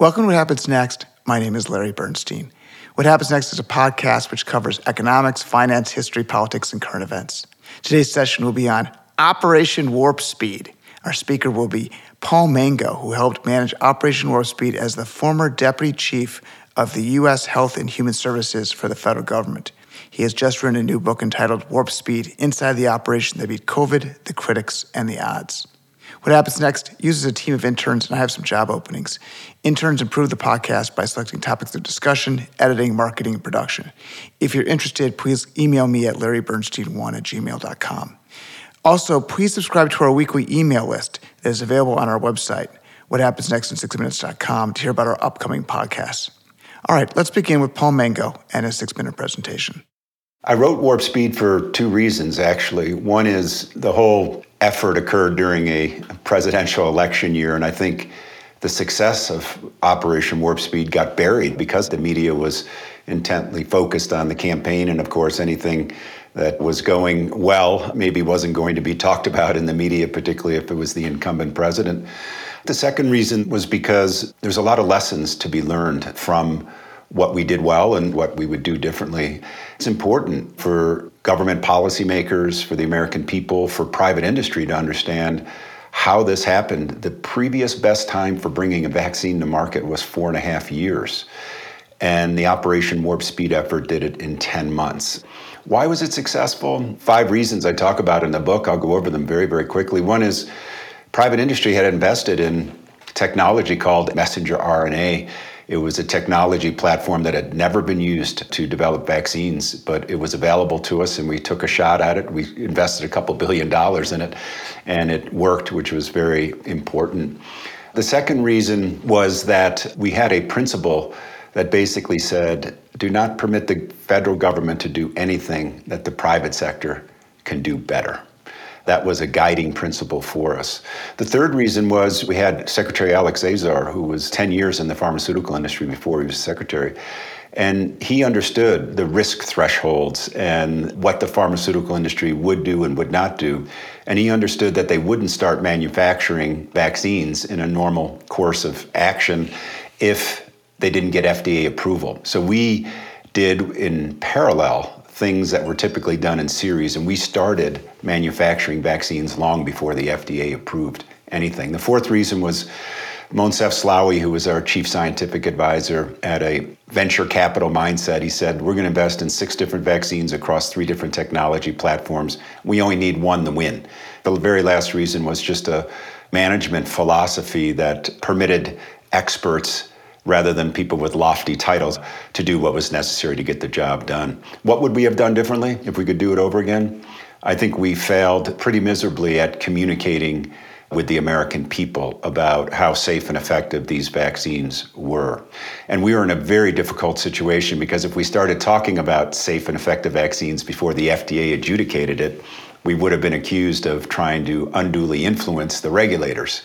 Welcome to What Happens Next. My name is Larry Bernstein. What Happens Next is a podcast which covers economics, finance, history, politics, and current events. Today's session will be on Operation Warp Speed. Our speaker will be Paul Mango, who helped manage Operation Warp Speed as the former deputy chief of the U.S. Health and Human Services for the federal government. He has just written a new book entitled Warp Speed Inside the Operation That Beat COVID, the Critics, and the Odds. What Happens Next uses a team of interns, and I have some job openings. Interns improve the podcast by selecting topics of discussion, editing, marketing, and production. If you're interested, please email me at larrybernstein1 at gmail.com. Also, please subscribe to our weekly email list that is available on our website, whathappensnext in 6minutes.com, to hear about our upcoming podcasts. All right, let's begin with Paul Mango and his six minute presentation. I wrote Warp Speed for two reasons, actually. One is the whole effort occurred during a presidential election year, and I think the success of Operation Warp Speed got buried because the media was intently focused on the campaign, and of course, anything that was going well maybe wasn't going to be talked about in the media, particularly if it was the incumbent president. The second reason was because there's a lot of lessons to be learned from what we did well and what we would do differently. It's important for government policymakers, for the American people, for private industry to understand how this happened. The previous best time for bringing a vaccine to market was four and a half years. And the Operation Warp Speed effort did it in 10 months. Why was it successful? Five reasons I talk about in the book. I'll go over them very, very quickly. One is private industry had invested in technology called messenger RNA it was a technology platform that had never been used to develop vaccines, but it was available to us and we took a shot at it. We invested a couple billion dollars in it and it worked, which was very important. The second reason was that we had a principle that basically said do not permit the federal government to do anything that the private sector can do better. That was a guiding principle for us. The third reason was we had Secretary Alex Azar, who was 10 years in the pharmaceutical industry before he was secretary. And he understood the risk thresholds and what the pharmaceutical industry would do and would not do. And he understood that they wouldn't start manufacturing vaccines in a normal course of action if they didn't get FDA approval. So we did in parallel things that were typically done in series, and we started manufacturing vaccines long before the FDA approved anything. The fourth reason was Moncef Slaoui, who was our chief scientific advisor at a venture capital mindset, he said, We're going to invest in six different vaccines across three different technology platforms. We only need one to win. The very last reason was just a management philosophy that permitted experts rather than people with lofty titles to do what was necessary to get the job done. What would we have done differently if we could do it over again? I think we failed pretty miserably at communicating with the American people about how safe and effective these vaccines were. And we were in a very difficult situation because if we started talking about safe and effective vaccines before the FDA adjudicated it, we would have been accused of trying to unduly influence the regulators.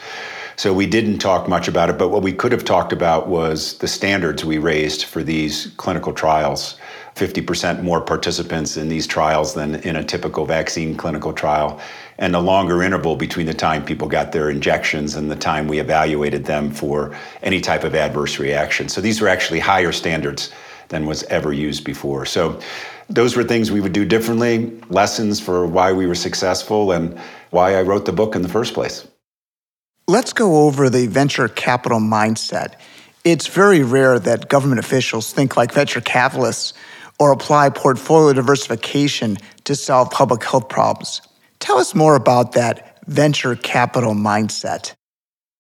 So we didn't talk much about it, but what we could have talked about was the standards we raised for these clinical trials. 50% more participants in these trials than in a typical vaccine clinical trial, and a longer interval between the time people got their injections and the time we evaluated them for any type of adverse reaction. So these were actually higher standards than was ever used before. So those were things we would do differently, lessons for why we were successful and why I wrote the book in the first place. Let's go over the venture capital mindset. It's very rare that government officials think like venture capitalists or apply portfolio diversification to solve public health problems. Tell us more about that venture capital mindset.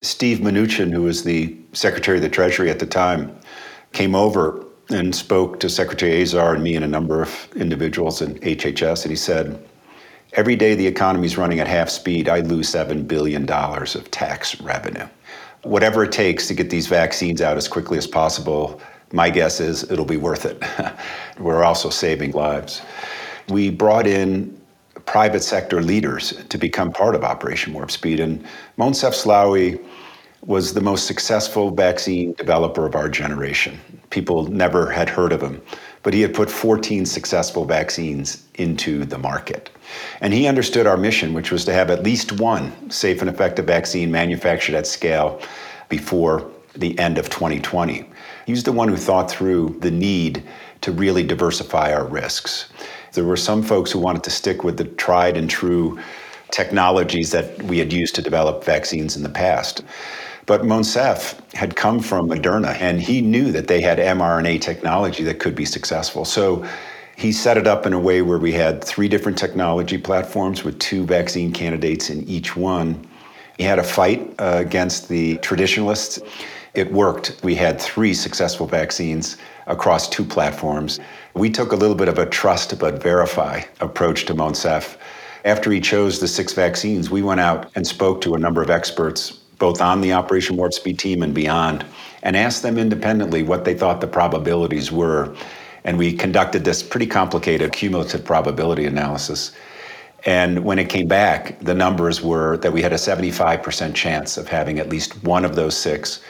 Steve Mnuchin, who was the Secretary of the Treasury at the time, came over and spoke to Secretary Azar and me and a number of individuals in HHS, and he said, Every day the economy is running at half speed, I lose $7 billion of tax revenue. Whatever it takes to get these vaccines out as quickly as possible, my guess is it'll be worth it. We're also saving lives. We brought in private sector leaders to become part of Operation Warp Speed, and Moncef Slaoui was the most successful vaccine developer of our generation. People never had heard of him, but he had put 14 successful vaccines into the market. And he understood our mission, which was to have at least one safe and effective vaccine manufactured at scale before the end of 2020. He's the one who thought through the need to really diversify our risks. There were some folks who wanted to stick with the tried and true technologies that we had used to develop vaccines in the past. But Moncef had come from Moderna, and he knew that they had mRNA technology that could be successful. So he set it up in a way where we had three different technology platforms with two vaccine candidates in each one. He had a fight uh, against the traditionalists. It worked. We had three successful vaccines across two platforms. We took a little bit of a trust but verify approach to Moncef. After he chose the six vaccines, we went out and spoke to a number of experts both on the Operation Warp Speed team and beyond, and asked them independently what they thought the probabilities were. And we conducted this pretty complicated cumulative probability analysis. And when it came back, the numbers were that we had a 75% chance of having at least one of those six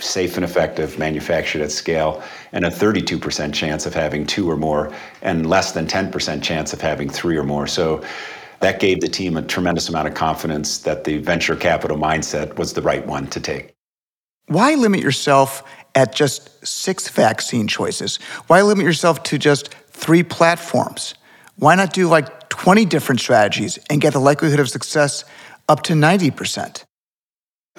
safe and effective, manufactured at scale, and a 32% chance of having two or more, and less than 10% chance of having three or more. So that gave the team a tremendous amount of confidence that the venture capital mindset was the right one to take. Why limit yourself at just six vaccine choices? Why limit yourself to just three platforms? Why not do like 20 different strategies and get the likelihood of success up to 90%?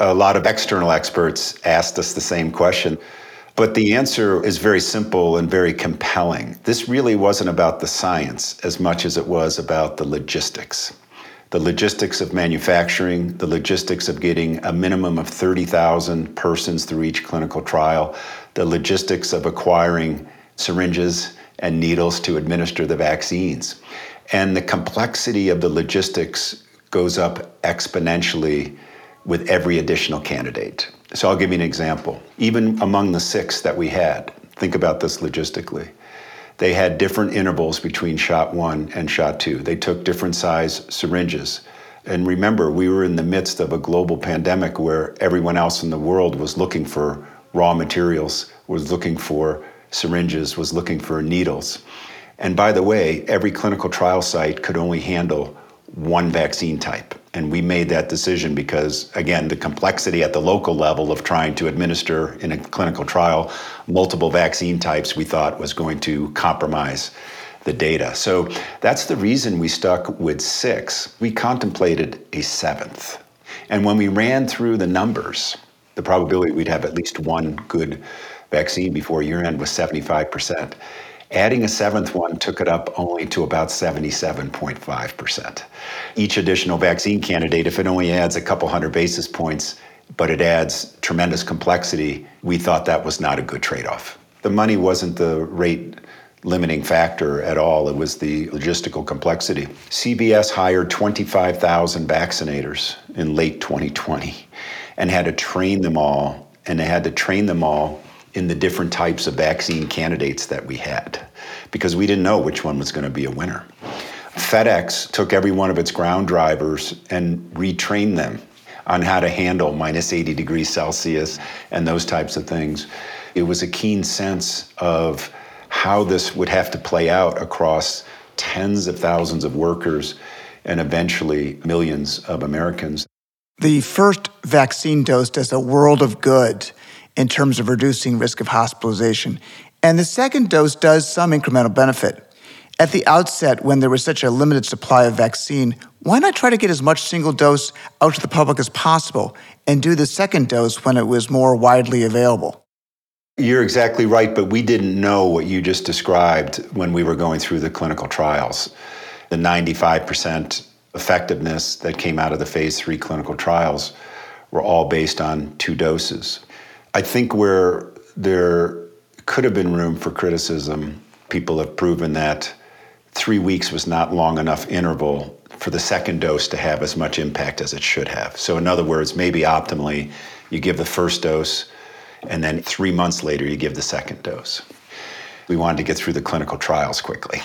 A lot of external experts asked us the same question. But the answer is very simple and very compelling. This really wasn't about the science as much as it was about the logistics. The logistics of manufacturing, the logistics of getting a minimum of 30,000 persons through each clinical trial, the logistics of acquiring syringes and needles to administer the vaccines. And the complexity of the logistics goes up exponentially with every additional candidate. So I'll give you an example. Even among the six that we had, think about this logistically. They had different intervals between shot one and shot two. They took different size syringes. And remember, we were in the midst of a global pandemic where everyone else in the world was looking for raw materials, was looking for syringes, was looking for needles. And by the way, every clinical trial site could only handle one vaccine type. And we made that decision because, again, the complexity at the local level of trying to administer in a clinical trial multiple vaccine types we thought was going to compromise the data. So that's the reason we stuck with six. We contemplated a seventh. And when we ran through the numbers, the probability we'd have at least one good vaccine before year end was 75%. Adding a seventh one took it up only to about 77.5%. Each additional vaccine candidate, if it only adds a couple hundred basis points, but it adds tremendous complexity, we thought that was not a good trade off. The money wasn't the rate limiting factor at all, it was the logistical complexity. CVS hired 25,000 vaccinators in late 2020 and had to train them all, and they had to train them all in the different types of vaccine candidates that we had because we didn't know which one was going to be a winner. FedEx took every one of its ground drivers and retrained them on how to handle minus 80 degrees Celsius and those types of things. It was a keen sense of how this would have to play out across tens of thousands of workers and eventually millions of Americans. The first vaccine dose does a world of good in terms of reducing risk of hospitalization. And the second dose does some incremental benefit. At the outset, when there was such a limited supply of vaccine, why not try to get as much single dose out to the public as possible and do the second dose when it was more widely available? You're exactly right, but we didn't know what you just described when we were going through the clinical trials. The 95% effectiveness that came out of the phase three clinical trials were all based on two doses. I think where there could have been room for criticism, people have proven that three weeks was not long enough interval for the second dose to have as much impact as it should have. So, in other words, maybe optimally, you give the first dose, and then three months later, you give the second dose. We wanted to get through the clinical trials quickly.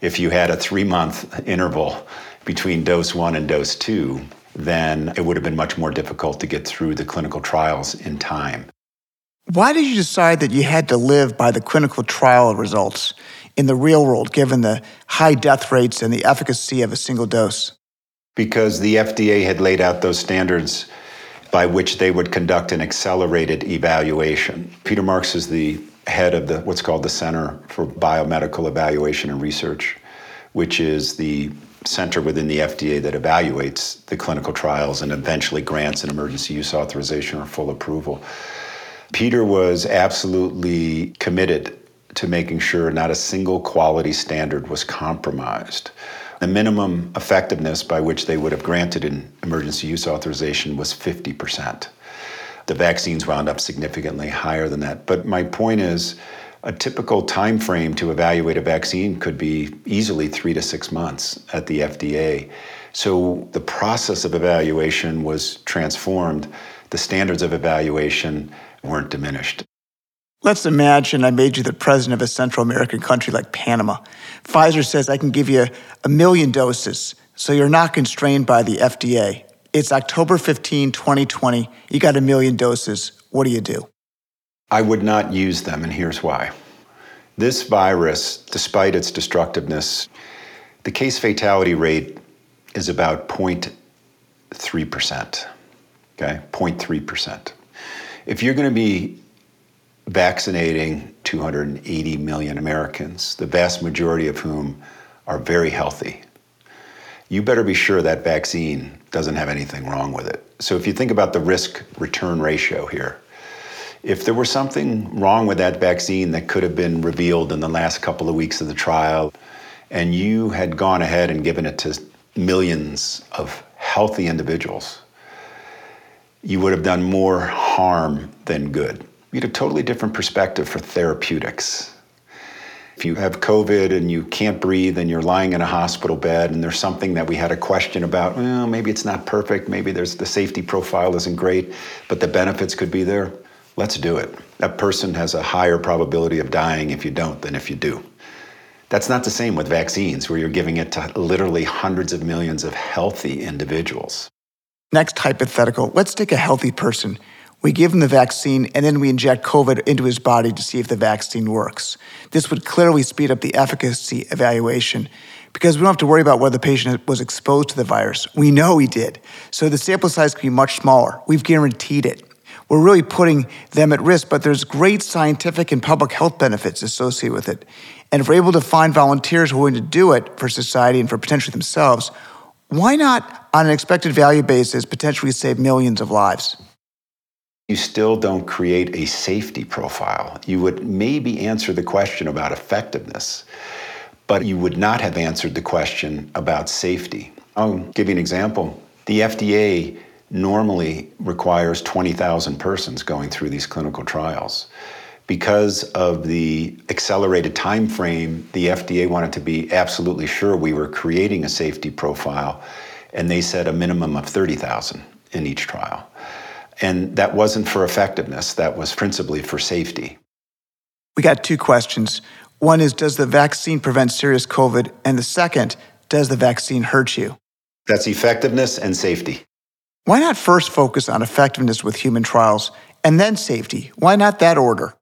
If you had a three month interval between dose one and dose two, then it would have been much more difficult to get through the clinical trials in time. Why did you decide that you had to live by the clinical trial results in the real world, given the high death rates and the efficacy of a single dose? Because the FDA had laid out those standards by which they would conduct an accelerated evaluation. Peter Marks is the head of the what's called the Center for Biomedical Evaluation and Research, which is the center within the FDA that evaluates the clinical trials and eventually grants an emergency use authorization or full approval. Peter was absolutely committed to making sure not a single quality standard was compromised. The minimum effectiveness by which they would have granted an emergency use authorization was 50%. The vaccines wound up significantly higher than that. But my point is, a typical time frame to evaluate a vaccine could be easily three to six months at the FDA. So the process of evaluation was transformed. The standards of evaluation weren't diminished. Let's imagine I made you the president of a Central American country like Panama. Pfizer says I can give you a million doses, so you're not constrained by the FDA. It's October 15, 2020. You got a million doses. What do you do? I would not use them, and here's why. This virus, despite its destructiveness, the case fatality rate is about 0.3%. Okay, 0.3%. If you're going to be vaccinating 280 million Americans, the vast majority of whom are very healthy, you better be sure that vaccine doesn't have anything wrong with it. So if you think about the risk return ratio here, if there was something wrong with that vaccine that could have been revealed in the last couple of weeks of the trial, and you had gone ahead and given it to millions of healthy individuals, you would have done more harm than good you had a totally different perspective for therapeutics. If you have COVID and you can't breathe and you're lying in a hospital bed and there's something that we had a question about, well, maybe it's not perfect, maybe there's the safety profile isn't great, but the benefits could be there. Let's do it. That person has a higher probability of dying if you don't than if you do. That's not the same with vaccines, where you're giving it to literally hundreds of millions of healthy individuals. Next hypothetical let's take a healthy person we give him the vaccine and then we inject COVID into his body to see if the vaccine works. This would clearly speed up the efficacy evaluation because we don't have to worry about whether the patient was exposed to the virus. We know he did. So the sample size can be much smaller. We've guaranteed it. We're really putting them at risk, but there's great scientific and public health benefits associated with it. And if we're able to find volunteers willing to do it for society and for potentially themselves, why not, on an expected value basis, potentially save millions of lives? you still don't create a safety profile. You would maybe answer the question about effectiveness, but you would not have answered the question about safety. I'll give you an example. The FDA normally requires 20,000 persons going through these clinical trials. Because of the accelerated time frame, the FDA wanted to be absolutely sure we were creating a safety profile, and they said a minimum of 30,000 in each trial. And that wasn't for effectiveness, that was principally for safety. We got two questions. One is Does the vaccine prevent serious COVID? And the second, Does the vaccine hurt you? That's effectiveness and safety. Why not first focus on effectiveness with human trials and then safety? Why not that order?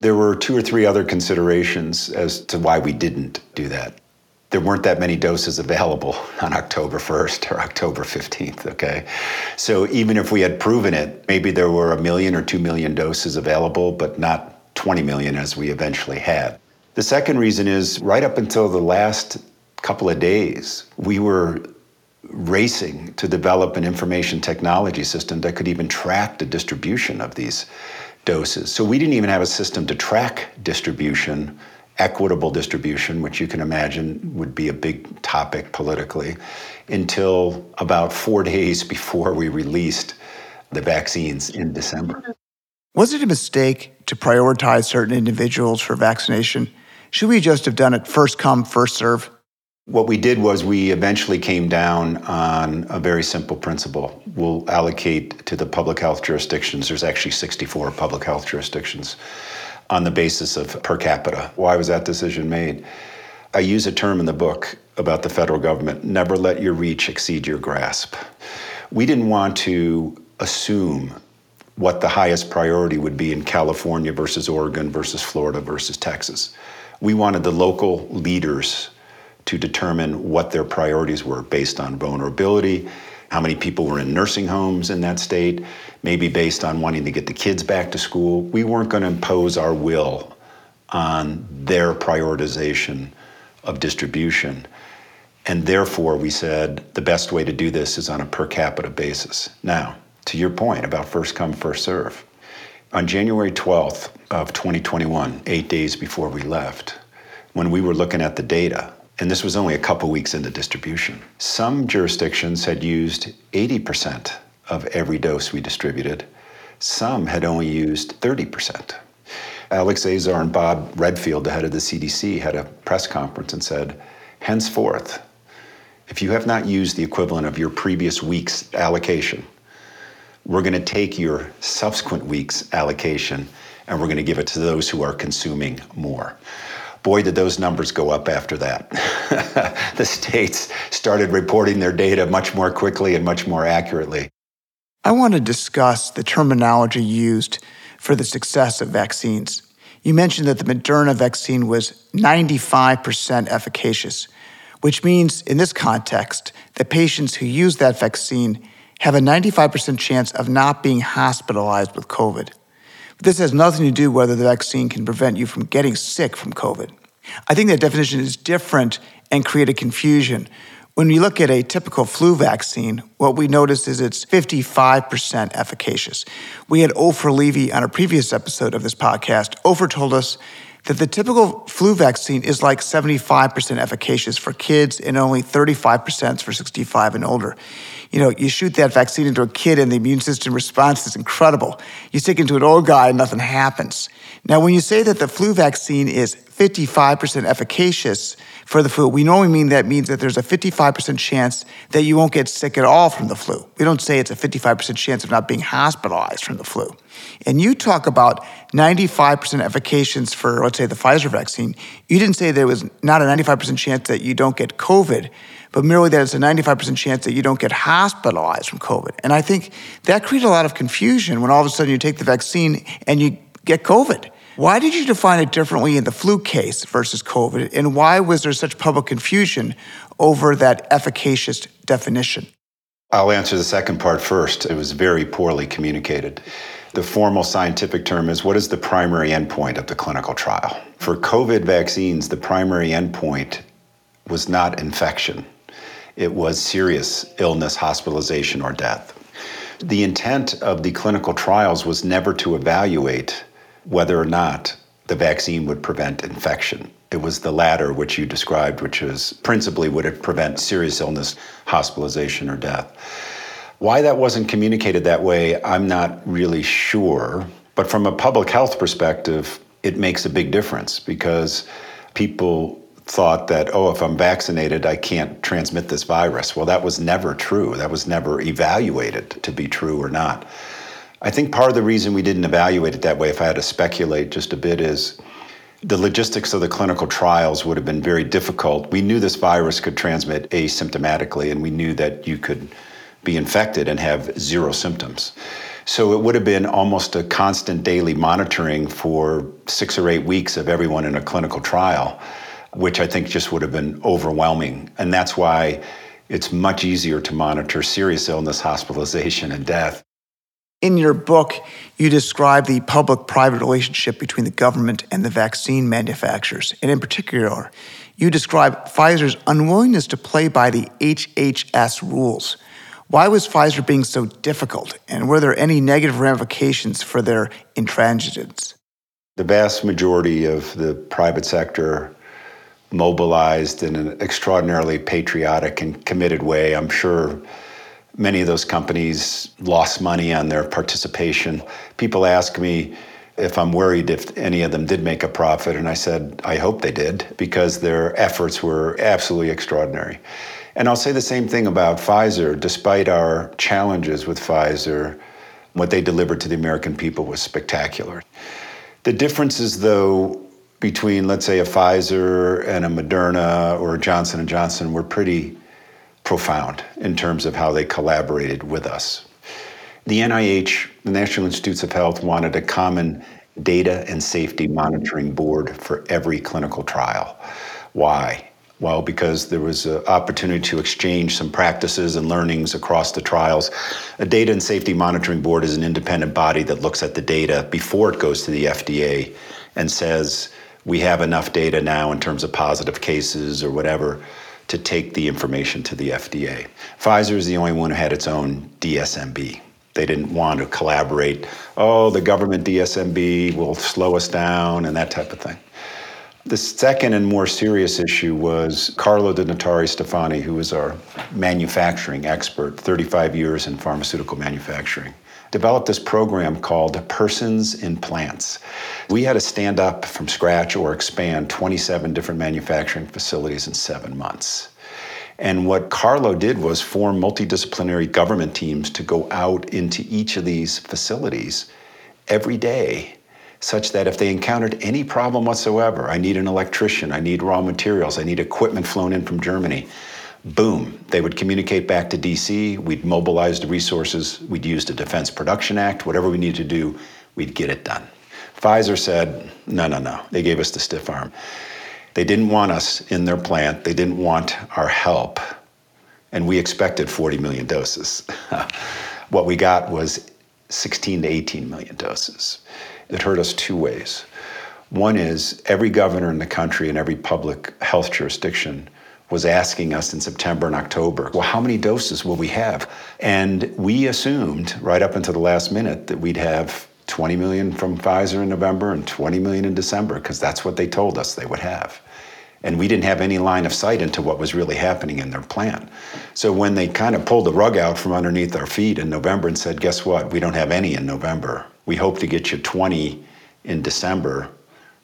There were two or three other considerations as to why we didn't do that there weren't that many doses available on October 1st or October 15th, okay? So even if we had proven it, maybe there were a million or two million doses available, but not 20 million as we eventually had. The second reason is right up until the last couple of days, we were racing to develop an information technology system that could even track the distribution of these doses. So we didn't even have a system to track distribution equitable distribution, which you can imagine would be a big topic politically, until about four days before we released the vaccines in December. Was it a mistake to prioritize certain individuals for vaccination? Should we just have done it first come, first serve? What we did was we eventually came down on a very simple principle. We'll allocate to the public health jurisdictions. There's actually 64 public health jurisdictions on the basis of per capita. Why was that decision made? I use a term in the book about the federal government never let your reach exceed your grasp. We didn't want to assume what the highest priority would be in California versus Oregon versus Florida versus Texas. We wanted the local leaders to determine what their priorities were based on vulnerability, how many people were in nursing homes in that state, maybe based on wanting to get the kids back to school. We weren't going to impose our will on their prioritization of distribution. And therefore, we said the best way to do this is on a per capita basis. Now, to your point about first come, first serve, on January 12th of 2021, eight days before we left, when we were looking at the data, and this was only a couple weeks into distribution, some jurisdictions had used 80% of every dose we distributed. Some had only used 30%. Alex Azar and Bob Redfield, the head of the CDC, had a press conference and said, henceforth, if you have not used the equivalent of your previous week's allocation, we're going to take your subsequent week's allocation and we're going to give it to those who are consuming more. Boy, did those numbers go up after that. the states started reporting their data much more quickly and much more accurately. I want to discuss the terminology used for the success of vaccines. You mentioned that the Moderna vaccine was 95% efficacious, which means in this context that patients who use that vaccine have a 95% chance of not being hospitalized with COVID. This has nothing to do whether the vaccine can prevent you from getting sick from COVID. I think that definition is different and created confusion when we look at a typical flu vaccine, what we notice is it's 55% efficacious. We had Ofer Levy on a previous episode of this podcast. Ofer told us that the typical flu vaccine is like 75% efficacious for kids and only 35% for 65 and older. You know, you shoot that vaccine into a kid and the immune system response is incredible. You stick it into an old guy and nothing happens. Now, when you say that the flu vaccine is 55% efficacious, for the flu. We normally mean that means that there's a 55% chance that you won't get sick at all from the flu. We don't say it's a 55% chance of not being hospitalized from the flu. And you talk about 95% efficacious for, let's say, the Pfizer vaccine. You didn't say there was not a 95% chance that you don't get COVID, but merely that it's a 95% chance that you don't get hospitalized from COVID. And I think that creates a lot of confusion when all of a sudden you take the vaccine and you get COVID. Why did you define it differently in the flu case versus COVID? And why was there such public confusion over that efficacious definition? I'll answer the second part first. It was very poorly communicated. The formal scientific term is what is the primary endpoint of the clinical trial? For COVID vaccines, the primary endpoint was not infection, it was serious illness, hospitalization, or death. The intent of the clinical trials was never to evaluate whether or not the vaccine would prevent infection. It was the latter which you described, which is principally would it prevent serious illness, hospitalization, or death. Why that wasn't communicated that way, I'm not really sure. But from a public health perspective, it makes a big difference because people thought that, oh, if I'm vaccinated, I can't transmit this virus. Well, that was never true. That was never evaluated to be true or not. I think part of the reason we didn't evaluate it that way, if I had to speculate just a bit, is the logistics of the clinical trials would have been very difficult. We knew this virus could transmit asymptomatically, and we knew that you could be infected and have zero symptoms. So it would have been almost a constant daily monitoring for six or eight weeks of everyone in a clinical trial, which I think just would have been overwhelming. And that's why it's much easier to monitor serious illness, hospitalization, and death in your book, you describe the public private relationship between the government and the vaccine manufacturers. And in particular, you describe Pfizer's unwillingness to play by the HHS rules. Why was Pfizer being so difficult? And were there any negative ramifications for their intransigence? The vast majority of the private sector mobilized in an extraordinarily patriotic and committed way. I'm sure Many of those companies lost money on their participation. People ask me if I'm worried if any of them did make a profit, and I said, I hope they did, because their efforts were absolutely extraordinary. And I'll say the same thing about Pfizer. Despite our challenges with Pfizer, what they delivered to the American people was spectacular. The differences, though, between let's say a Pfizer and a Moderna or Johnson and Johnson were pretty profound in terms of how they collaborated with us. The NIH, the National Institutes of Health, wanted a common data and safety monitoring board for every clinical trial. Why? Well, because there was an opportunity to exchange some practices and learnings across the trials. A Data and Safety Monitoring Board is an independent body that looks at the data before it goes to the FDA and says, we have enough data now in terms of positive cases or whatever to take the information to the FDA. Pfizer is the only one who had its own DSMB. They didn't want to collaborate. Oh, the government DSMB will slow us down and that type of thing. The second and more serious issue was Carlo de Notaristefani, who was our manufacturing expert, 35 years in pharmaceutical manufacturing, developed this program called Persons in Plants. We had to stand up from scratch or expand 27 different manufacturing facilities in seven months. And what Carlo did was form multidisciplinary government teams to go out into each of these facilities every day such that if they encountered any problem whatsoever, I need an electrician, I need raw materials, I need equipment flown in from Germany, boom, they would communicate back to DC, we'd mobilize the resources, we'd use the Defense Production Act, whatever we needed to do, we'd get it done. Pfizer said, no, no, no. They gave us the stiff arm. They didn't want us in their plant, they didn't want our help, and we expected 40 million doses. what we got was 16 to 18 million doses. It hurt us two ways. One is every governor in the country and every public health jurisdiction was asking us in September and October, well, how many doses will we have? And we assumed right up until the last minute that we'd have 20 million from Pfizer in November and 20 million in December, because that's what they told us they would have. And we didn't have any line of sight into what was really happening in their plan. So when they kind of pulled the rug out from underneath our feet in November and said, guess what? We don't have any in November we hope to get you 20 in December.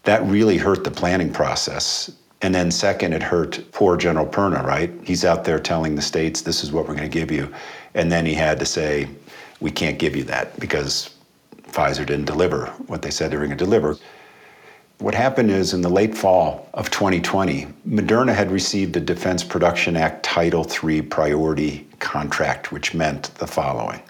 That really hurt the planning process. And then, second, it hurt poor General Perna, right? He's out there telling the states, this is what we're going to give you. And then he had to say, we can't give you that because Pfizer didn't deliver what they said they were going to deliver. What happened is in the late fall of 2020, Moderna had received a Defense Production Act Title III priority contract, which meant the following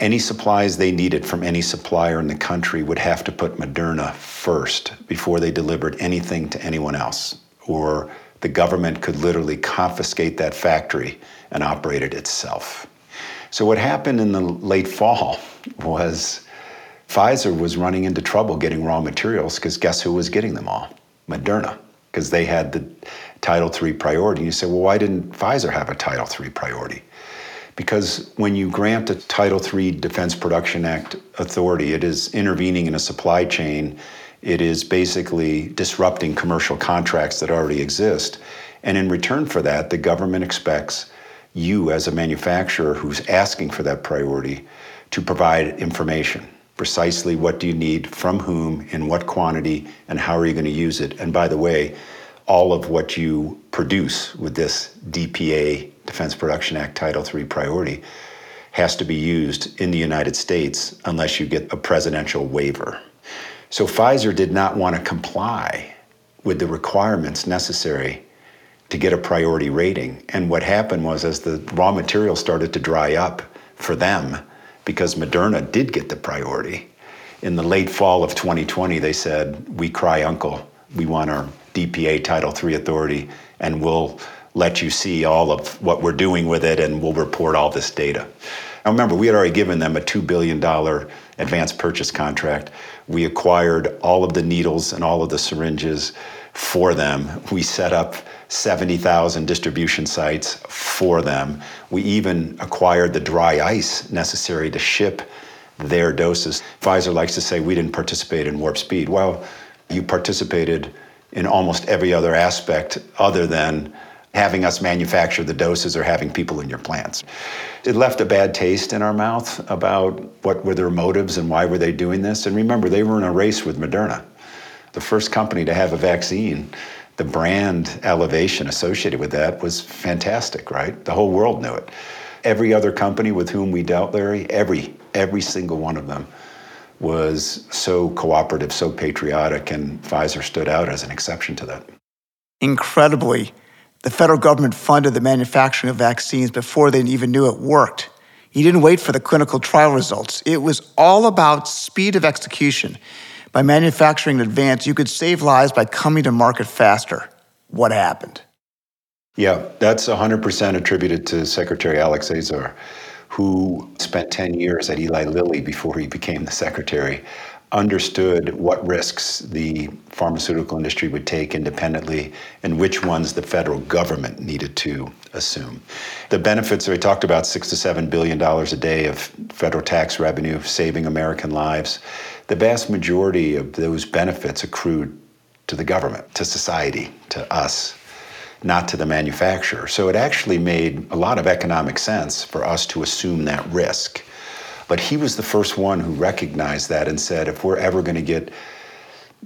any supplies they needed from any supplier in the country would have to put Moderna first before they delivered anything to anyone else, or the government could literally confiscate that factory and operate it itself. So, what happened in the late fall was Pfizer was running into trouble getting raw materials because guess who was getting them all? Moderna, because they had the Title III priority. And you say, well, why didn't Pfizer have a Title III priority? Because when you grant a Title III Defense Production Act authority, it is intervening in a supply chain. It is basically disrupting commercial contracts that already exist. And in return for that, the government expects you, as a manufacturer who's asking for that priority, to provide information. Precisely what do you need, from whom, in what quantity, and how are you going to use it? And by the way, all of what you produce with this DPA Defense Production Act Title III priority has to be used in the United States unless you get a presidential waiver. So Pfizer did not want to comply with the requirements necessary to get a priority rating. And what happened was, as the raw material started to dry up for them, because Moderna did get the priority, in the late fall of 2020, they said, We cry uncle. We want our DPA Title III authority, and we'll let you see all of what we're doing with it, and we'll report all this data. Now, remember, we had already given them a $2 billion advance purchase contract. We acquired all of the needles and all of the syringes for them. We set up 70,000 distribution sites for them. We even acquired the dry ice necessary to ship their doses. Pfizer likes to say we didn't participate in warp speed. Well, you participated in almost every other aspect other than having us manufacture the doses or having people in your plants. It left a bad taste in our mouth about what were their motives and why were they doing this. And remember, they were in a race with Moderna, the first company to have a vaccine. The brand elevation associated with that was fantastic, right? The whole world knew it. Every other company with whom we dealt, Larry, every every single one of them was so cooperative, so patriotic, and Pfizer stood out as an exception to that. Incredibly, the federal government funded the manufacturing of vaccines before they even knew it worked. You didn't wait for the clinical trial results. It was all about speed of execution. By manufacturing in advance, you could save lives by coming to market faster. What happened? Yeah, that's 100% attributed to Secretary Alex Azar, who spent 10 years at Eli Lilly before he became the secretary understood what risks the pharmaceutical industry would take independently and which ones the federal government needed to assume. The benefits, we talked about six to seven billion dollars a day of federal tax revenue saving American lives. The vast majority of those benefits accrued to the government, to society, to us, not to the manufacturer. So it actually made a lot of economic sense for us to assume that risk. But he was the first one who recognized that and said, if we're ever going to get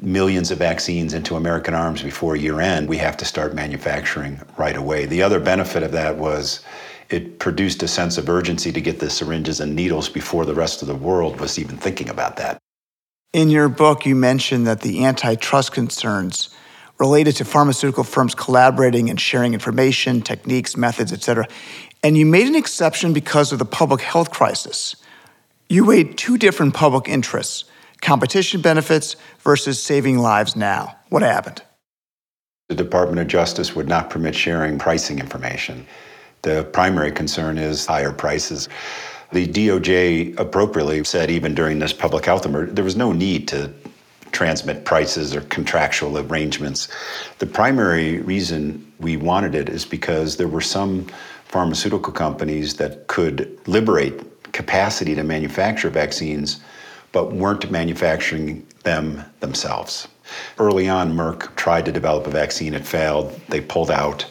millions of vaccines into American arms before year end, we have to start manufacturing right away. The other benefit of that was it produced a sense of urgency to get the syringes and needles before the rest of the world was even thinking about that. In your book, you mentioned that the antitrust concerns related to pharmaceutical firms collaborating and sharing information, techniques, methods, etc. And you made an exception because of the public health crisis. You weighed two different public interests competition benefits versus saving lives now. What happened? The Department of Justice would not permit sharing pricing information. The primary concern is higher prices. The DOJ appropriately said, even during this public health emergency, there was no need to transmit prices or contractual arrangements. The primary reason we wanted it is because there were some pharmaceutical companies that could liberate capacity to manufacture vaccines, but weren't manufacturing them themselves. Early on, Merck tried to develop a vaccine, it failed, they pulled out,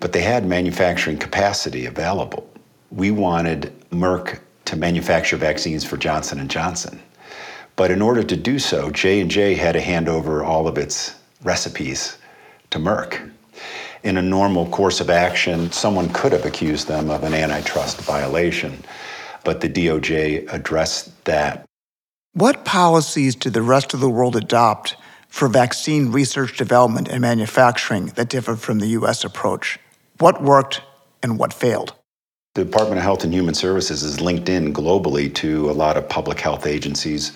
but they had manufacturing capacity available. We wanted Merck to manufacture vaccines for Johnson & Johnson. But in order to do so, J&J had to hand over all of its recipes to Merck. In a normal course of action, someone could have accused them of an antitrust violation but the DOJ addressed that. What policies did the rest of the world adopt for vaccine research, development, and manufacturing that differed from the U.S. approach? What worked and what failed? The Department of Health and Human Services is linked in globally to a lot of public health agencies.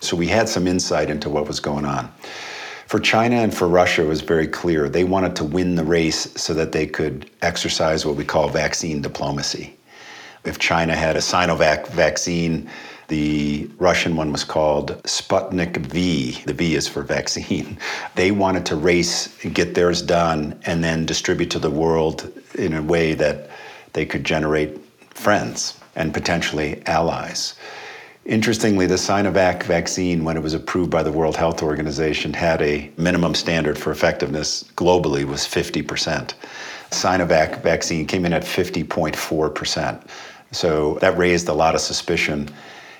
So we had some insight into what was going on. For China and for Russia, it was very clear. They wanted to win the race so that they could exercise what we call vaccine diplomacy. If China had a Sinovac vaccine, the Russian one was called Sputnik V. The V is for vaccine. They wanted to race get theirs done and then distribute to the world in a way that they could generate friends and potentially allies. Interestingly, the Sinovac vaccine, when it was approved by the World Health Organization, had a minimum standard for effectiveness globally was 50%. Sinovac vaccine came in at 50.4%. So that raised a lot of suspicion.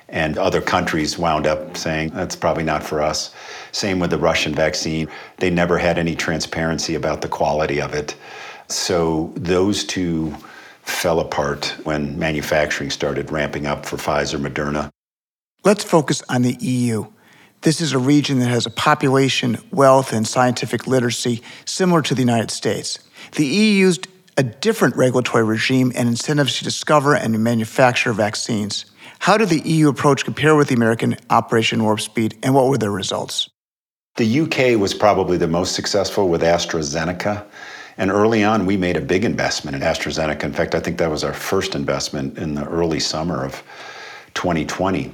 And other countries wound up saying, that's probably not for us. Same with the Russian vaccine. They never had any transparency about the quality of it. So those two fell apart when manufacturing started ramping up for Pfizer Moderna. Let's focus on the EU. This is a region that has a population, wealth, and scientific literacy similar to the United States. The EU used a different regulatory regime and incentives to discover and manufacture vaccines. How did the EU approach compare with the American Operation Warp Speed, and what were the results? The UK was probably the most successful with AstraZeneca. And early on, we made a big investment in AstraZeneca. In fact, I think that was our first investment in the early summer of 2020.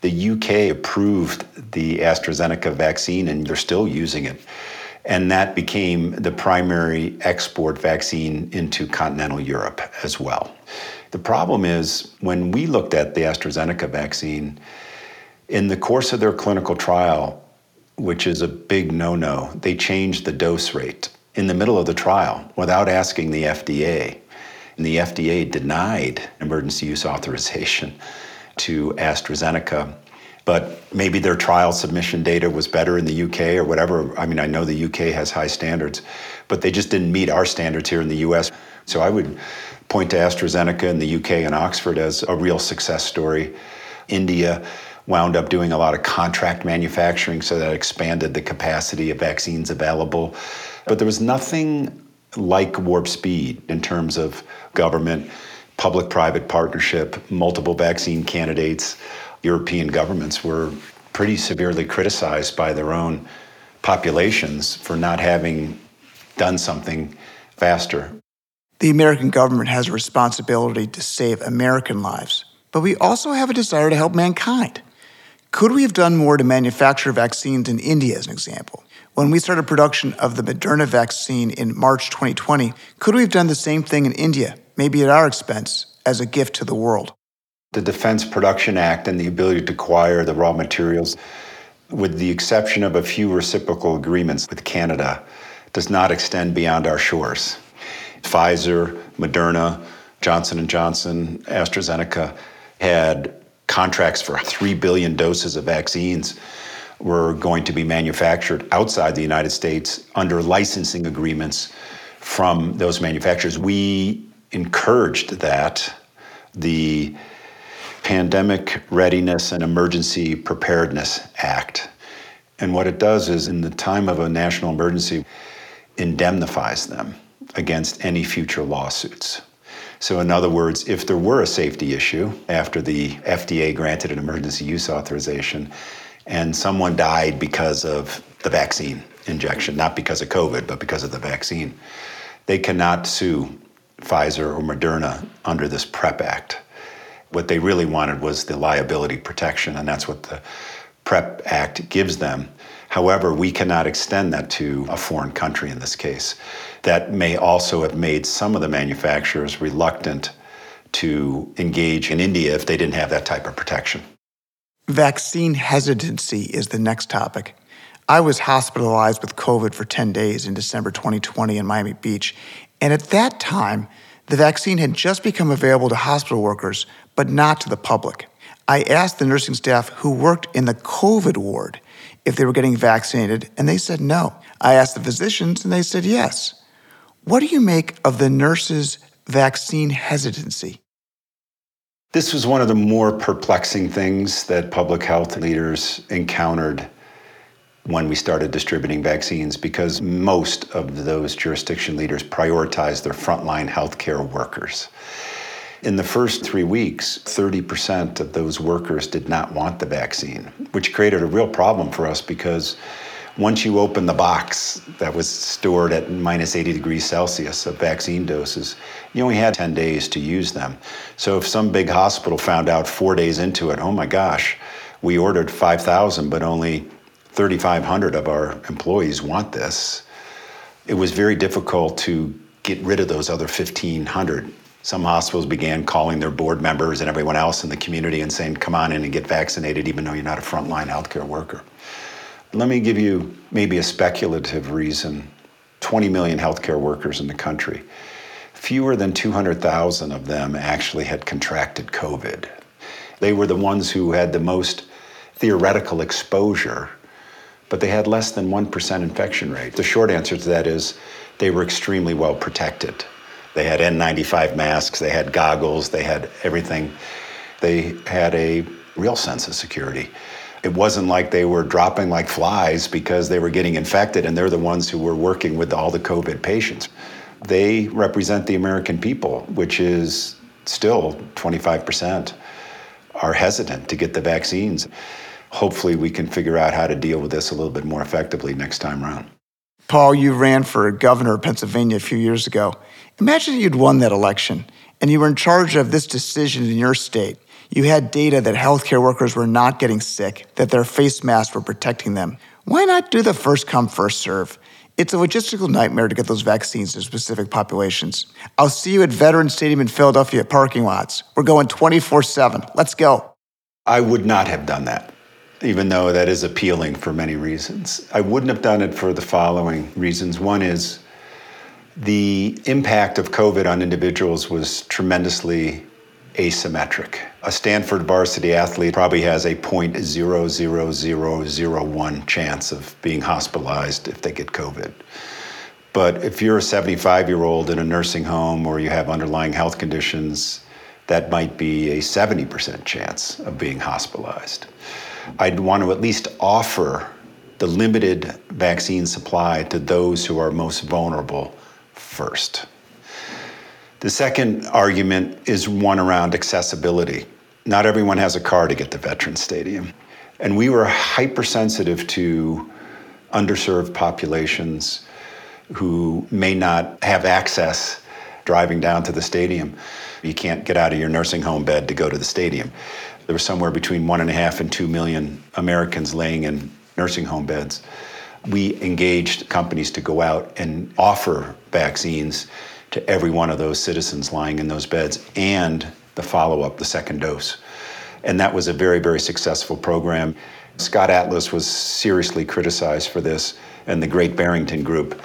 The UK approved the AstraZeneca vaccine, and they're still using it. And that became the primary export vaccine into continental Europe as well. The problem is when we looked at the AstraZeneca vaccine, in the course of their clinical trial, which is a big no no, they changed the dose rate in the middle of the trial without asking the FDA. And the FDA denied emergency use authorization to AstraZeneca but maybe their trial submission data was better in the UK or whatever. I mean, I know the UK has high standards, but they just didn't meet our standards here in the US. So I would point to AstraZeneca in the UK and Oxford as a real success story. India wound up doing a lot of contract manufacturing, so that expanded the capacity of vaccines available. But there was nothing like warp speed in terms of government, public private partnership, multiple vaccine candidates. European governments were pretty severely criticized by their own populations for not having done something faster. The American government has a responsibility to save American lives, but we also have a desire to help mankind. Could we have done more to manufacture vaccines in India, as an example? When we started production of the Moderna vaccine in March 2020, could we have done the same thing in India, maybe at our expense, as a gift to the world? The Defense Production Act and the ability to acquire the raw materials, with the exception of a few reciprocal agreements with Canada, does not extend beyond our shores. Pfizer, Moderna, Johnson & Johnson, AstraZeneca had contracts for 3 billion doses of vaccines were going to be manufactured outside the United States under licensing agreements from those manufacturers. We encouraged that. The Pandemic Readiness and Emergency Preparedness Act. And what it does is, in the time of a national emergency, indemnifies them against any future lawsuits. So, in other words, if there were a safety issue after the FDA granted an emergency use authorization and someone died because of the vaccine injection, not because of COVID, but because of the vaccine, they cannot sue Pfizer or Moderna under this PrEP Act. What they really wanted was the liability protection, and that's what the PrEP Act gives them. However, we cannot extend that to a foreign country in this case that may also have made some of the manufacturers reluctant to engage in India if they didn't have that type of protection. Vaccine hesitancy is the next topic. I was hospitalized with COVID for 10 days in December 2020 in Miami Beach, and at that time, the vaccine had just become available to hospital workers, but not to the public. I asked the nursing staff who worked in the COVID ward if they were getting vaccinated, and they said no. I asked the physicians, and they said yes. What do you make of the nurses' vaccine hesitancy? This was one of the more perplexing things that public health leaders encountered when we started distributing vaccines because most of those jurisdiction leaders prioritize their frontline healthcare workers. In the first three weeks, 30% of those workers did not want the vaccine, which created a real problem for us because once you open the box that was stored at minus 80 degrees Celsius of vaccine doses, you only had 10 days to use them. So if some big hospital found out four days into it, oh my gosh, we ordered 5,000, but only 3,500 of our employees want this, it was very difficult to get rid of those other 1,500. Some hospitals began calling their board members and everyone else in the community and saying, come on in and get vaccinated, even though you're not a frontline healthcare worker. Let me give you maybe a speculative reason 20 million healthcare workers in the country. Fewer than 200,000 of them actually had contracted COVID. They were the ones who had the most theoretical exposure, but they had less than 1% infection rate. The short answer to that is they were extremely well protected. They had N95 masks, they had goggles, they had everything. They had a real sense of security it wasn't like they were dropping like flies because they were getting infected and they're the ones who were working with all the COVID patients. They represent the American people, which is still 25% are hesitant to get the vaccines. Hopefully, we can figure out how to deal with this a little bit more effectively next time around. Paul, you ran for governor of Pennsylvania a few years ago. Imagine you'd won that election and you were in charge of this decision in your state. You had data that healthcare workers were not getting sick, that their face masks were protecting them. Why not do the first come, first serve? It's a logistical nightmare to get those vaccines to specific populations. I'll see you at Veterans Stadium in Philadelphia parking lots. We're going 24 7. Let's go. I would not have done that, even though that is appealing for many reasons. I wouldn't have done it for the following reasons. One is the impact of COVID on individuals was tremendously asymmetric. A Stanford varsity athlete probably has a 0.00001 chance of being hospitalized if they get COVID. But if you're a 75 year old in a nursing home or you have underlying health conditions, that might be a 70% chance of being hospitalized. I'd want to at least offer the limited vaccine supply to those who are most vulnerable first. The second argument is one around accessibility. Not everyone has a car to get to Veterans Stadium. And we were hypersensitive to underserved populations, who may not have access driving down to the stadium. You can't get out of your nursing home bed to go to the stadium. There were somewhere between one and a half and two million Americans laying in nursing home beds. We engaged companies to go out and offer vaccines to every one of those citizens lying in those beds and the follow up, the second dose. And that was a very, very successful program. Scott Atlas was seriously criticized for this and the Great Barrington Group.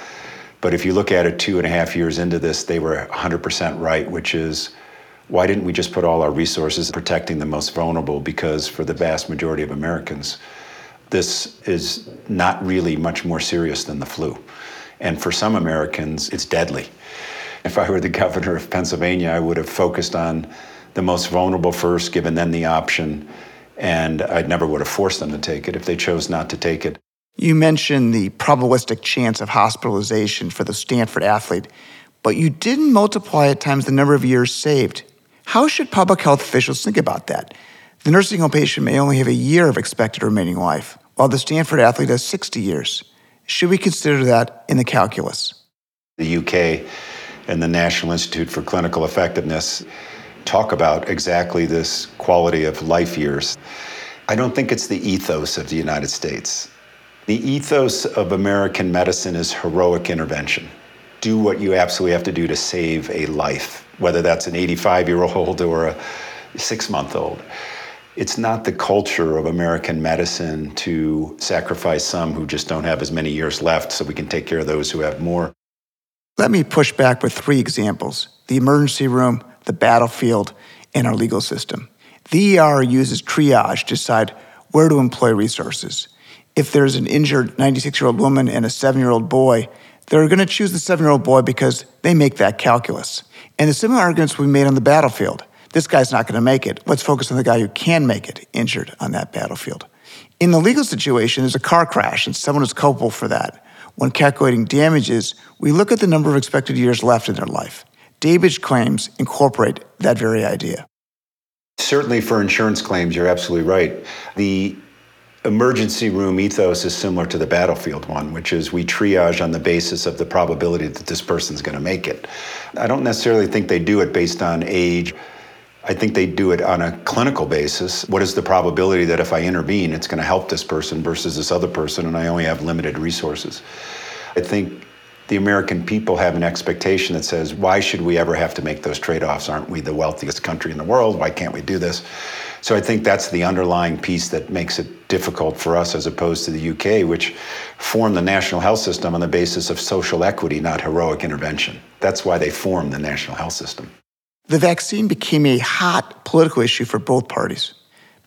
But if you look at it two and a half years into this, they were 100% right, which is why didn't we just put all our resources protecting the most vulnerable? Because for the vast majority of Americans, this is not really much more serious than the flu. And for some Americans, it's deadly. If I were the governor of Pennsylvania, I would have focused on the most vulnerable first, given them the option, and I never would have forced them to take it if they chose not to take it. You mentioned the probabilistic chance of hospitalization for the Stanford athlete, but you didn't multiply at times the number of years saved. How should public health officials think about that? The nursing home patient may only have a year of expected remaining life, while the Stanford athlete has 60 years. Should we consider that in the calculus? The UK and the National Institute for Clinical Effectiveness talk about exactly this quality of life years. I don't think it's the ethos of the United States. The ethos of American medicine is heroic intervention. Do what you absolutely have to do to save a life, whether that's an 85 year old or a six month old. It's not the culture of American medicine to sacrifice some who just don't have as many years left so we can take care of those who have more. Let me push back with three examples the emergency room, the battlefield, and our legal system. The ER uses triage to decide where to employ resources. If there's an injured 96 year old woman and a seven year old boy, they're going to choose the seven year old boy because they make that calculus. And the similar arguments we made on the battlefield. This guy's not going to make it. Let's focus on the guy who can make it injured on that battlefield. In the legal situation, there's a car crash and someone is culpable for that. When calculating damages, we look at the number of expected years left in their life. Daybridge claims incorporate that very idea. Certainly for insurance claims, you're absolutely right. The emergency room ethos is similar to the battlefield one, which is we triage on the basis of the probability that this person's going to make it. I don't necessarily think they do it based on age. I think they do it on a clinical basis. What is the probability that if I intervene, it's going to help this person versus this other person, and I only have limited resources? I think the American people have an expectation that says, why should we ever have to make those trade offs? Aren't we the wealthiest country in the world? Why can't we do this? So I think that's the underlying piece that makes it difficult for us as opposed to the UK, which formed the national health system on the basis of social equity, not heroic intervention. That's why they formed the national health system. The vaccine became a hot political issue for both parties.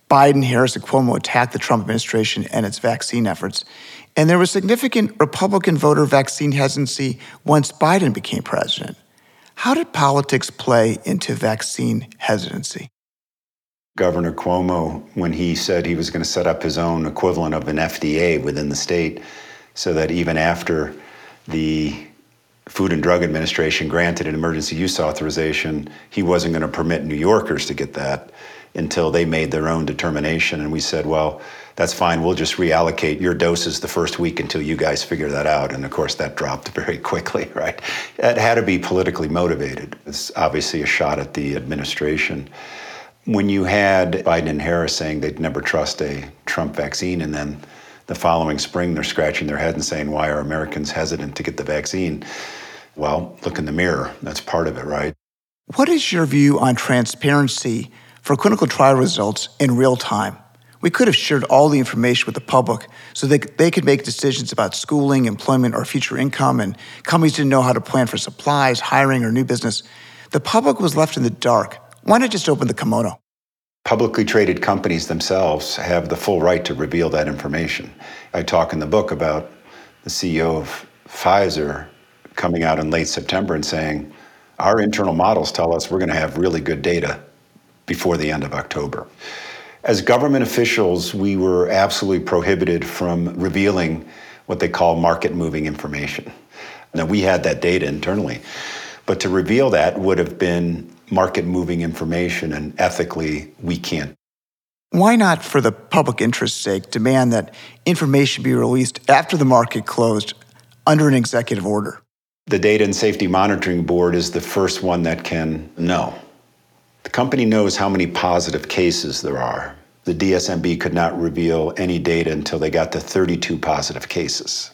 Biden, Harris, and Cuomo attacked the Trump administration and its vaccine efforts. And there was significant Republican voter vaccine hesitancy once Biden became president. How did politics play into vaccine hesitancy? Governor Cuomo, when he said he was going to set up his own equivalent of an FDA within the state, so that even after the Food and Drug Administration granted an emergency use authorization, he wasn't going to permit New Yorkers to get that until they made their own determination. And we said, well, that's fine. We'll just reallocate your doses the first week until you guys figure that out. And of course, that dropped very quickly, right? It had to be politically motivated. It's obviously a shot at the administration. When you had Biden and Harris saying they'd never trust a Trump vaccine, and then the following spring they're scratching their head and saying, why are Americans hesitant to get the vaccine? Well, look in the mirror. That's part of it, right? What is your view on transparency for clinical trial results in real time. We could have shared all the information with the public so that they could make decisions about schooling, employment, or future income, and companies didn't know how to plan for supplies, hiring, or new business. The public was left in the dark. Why not just open the kimono? Publicly traded companies themselves have the full right to reveal that information. I talk in the book about the CEO of Pfizer coming out in late September and saying, Our internal models tell us we're going to have really good data before the end of October. As government officials, we were absolutely prohibited from revealing what they call market moving information. Now, we had that data internally, but to reveal that would have been market moving information, and ethically, we can't. Why not, for the public interest's sake, demand that information be released after the market closed under an executive order? The Data and Safety Monitoring Board is the first one that can know. The company knows how many positive cases there are. The DSMB could not reveal any data until they got to 32 positive cases.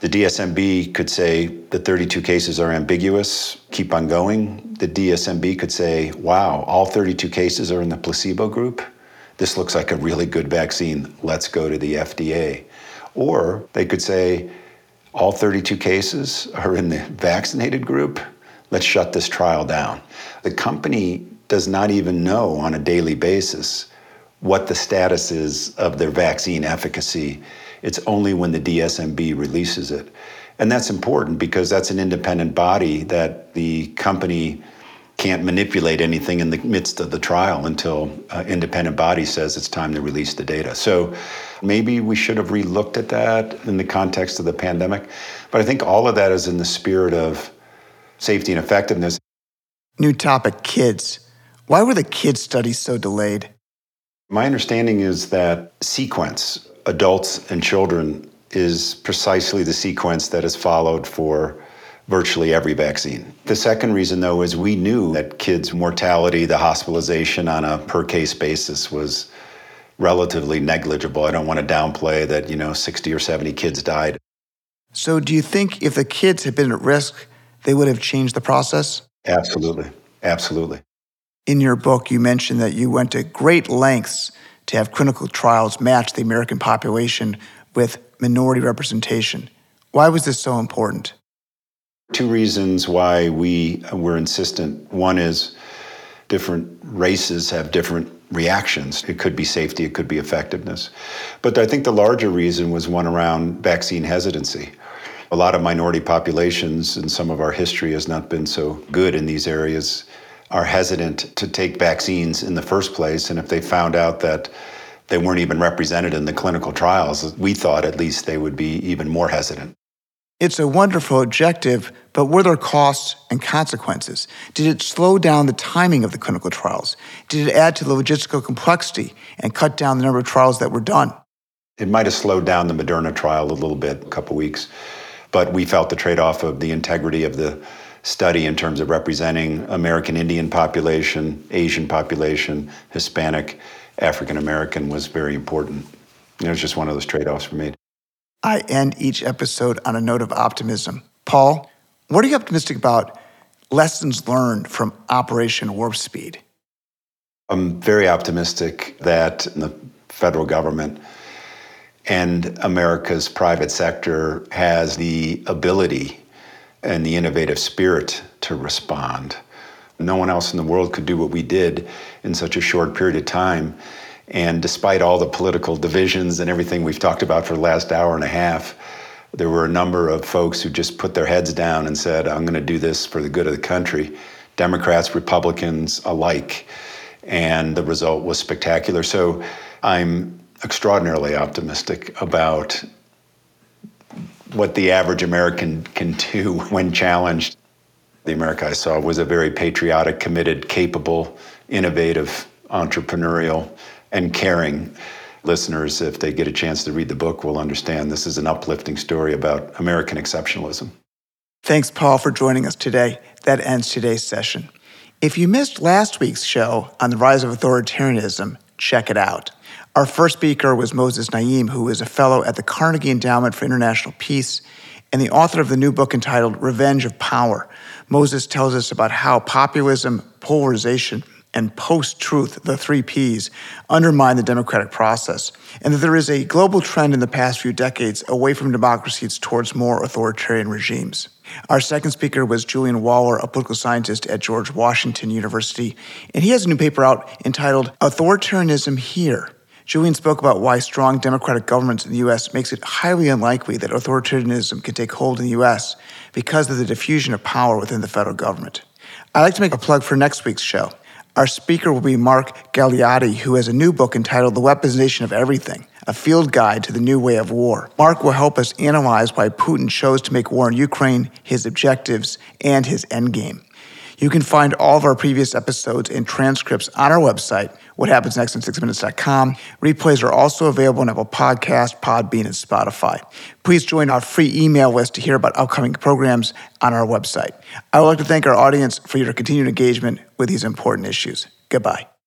The DSMB could say the 32 cases are ambiguous, keep on going. The DSMB could say, wow, all 32 cases are in the placebo group. This looks like a really good vaccine. Let's go to the FDA. Or they could say, all 32 cases are in the vaccinated group. Let's shut this trial down. The company does not even know on a daily basis what the status is of their vaccine efficacy it's only when the DSMB releases it. And that's important because that's an independent body that the company can't manipulate anything in the midst of the trial until an independent body says it's time to release the data. So maybe we should have relooked at that in the context of the pandemic. But I think all of that is in the spirit of safety and effectiveness. New topic kids. Why were the kids studies so delayed? My understanding is that sequence adults and children is precisely the sequence that is followed for virtually every vaccine. The second reason, though, is we knew that kids' mortality, the hospitalization on a per case basis was relatively negligible. I don't want to downplay that, you know, 60 or 70 kids died. So, do you think if the kids had been at risk, they would have changed the process? Absolutely. Absolutely. In your book, you mentioned that you went to great lengths to have clinical trials match the American population with minority representation. Why was this so important? Two reasons why we were insistent. One is different races have different reactions. It could be safety, it could be effectiveness. But I think the larger reason was one around vaccine hesitancy. A lot of minority populations in some of our history has not been so good in these areas are hesitant to take vaccines in the first place. And if they found out that they weren't even represented in the clinical trials, we thought at least they would be even more hesitant. It's a wonderful objective, but were there costs and consequences? Did it slow down the timing of the clinical trials? Did it add to the logistical complexity and cut down the number of trials that were done? It might have slowed down the Moderna trial a little bit, a couple weeks, but we felt the trade off of the integrity of the study in terms of representing American Indian population, Asian population, Hispanic, African American was very important. It was just one of those trade offs for me. I end each episode on a note of optimism. Paul, what are you optimistic about lessons learned from Operation Warp Speed? I'm very optimistic that the federal government and America's private sector has the ability and the innovative spirit to respond. No one else in the world could do what we did in such a short period of time. And despite all the political divisions and everything we've talked about for the last hour and a half, there were a number of folks who just put their heads down and said, I'm going to do this for the good of the country, Democrats, Republicans alike. And the result was spectacular. So I'm extraordinarily optimistic about what the average American can do when challenged. The America I saw was a very patriotic, committed, capable, innovative, entrepreneurial, and caring. Listeners, if they get a chance to read the book, will understand this is an uplifting story about American exceptionalism. Thanks, Paul, for joining us today. That ends today's session. If you missed last week's show on the rise of authoritarianism, check it out. Our first speaker was Moses Naim, who is a fellow at the Carnegie Endowment for International Peace and the author of the new book entitled Revenge of Power. Moses tells us about how populism, polarization, and post truth, the three Ps, undermine the democratic process, and that there is a global trend in the past few decades away from democracies towards more authoritarian regimes. Our second speaker was Julian Waller, a political scientist at George Washington University, and he has a new paper out entitled Authoritarianism Here Julian spoke about why strong democratic governments in the U.S. makes it highly unlikely that authoritarianism can take hold in the U.S. because of the diffusion of power within the federal government. I'd like to make a plug for next week's show. Our speaker will be Mark Galeotti, who has a new book entitled The Weaponization of Everything, a field guide to the new way of war. Mark will help us analyze why Putin chose to make war in Ukraine, his objectives, and his endgame. You can find all of our previous episodes and transcripts on our website, what happens next on 6minutes.com. Replays are also available on Apple Podcast, Podbean, and Spotify. Please join our free email list to hear about upcoming programs on our website. I would like to thank our audience for your continued engagement with these important issues. Goodbye.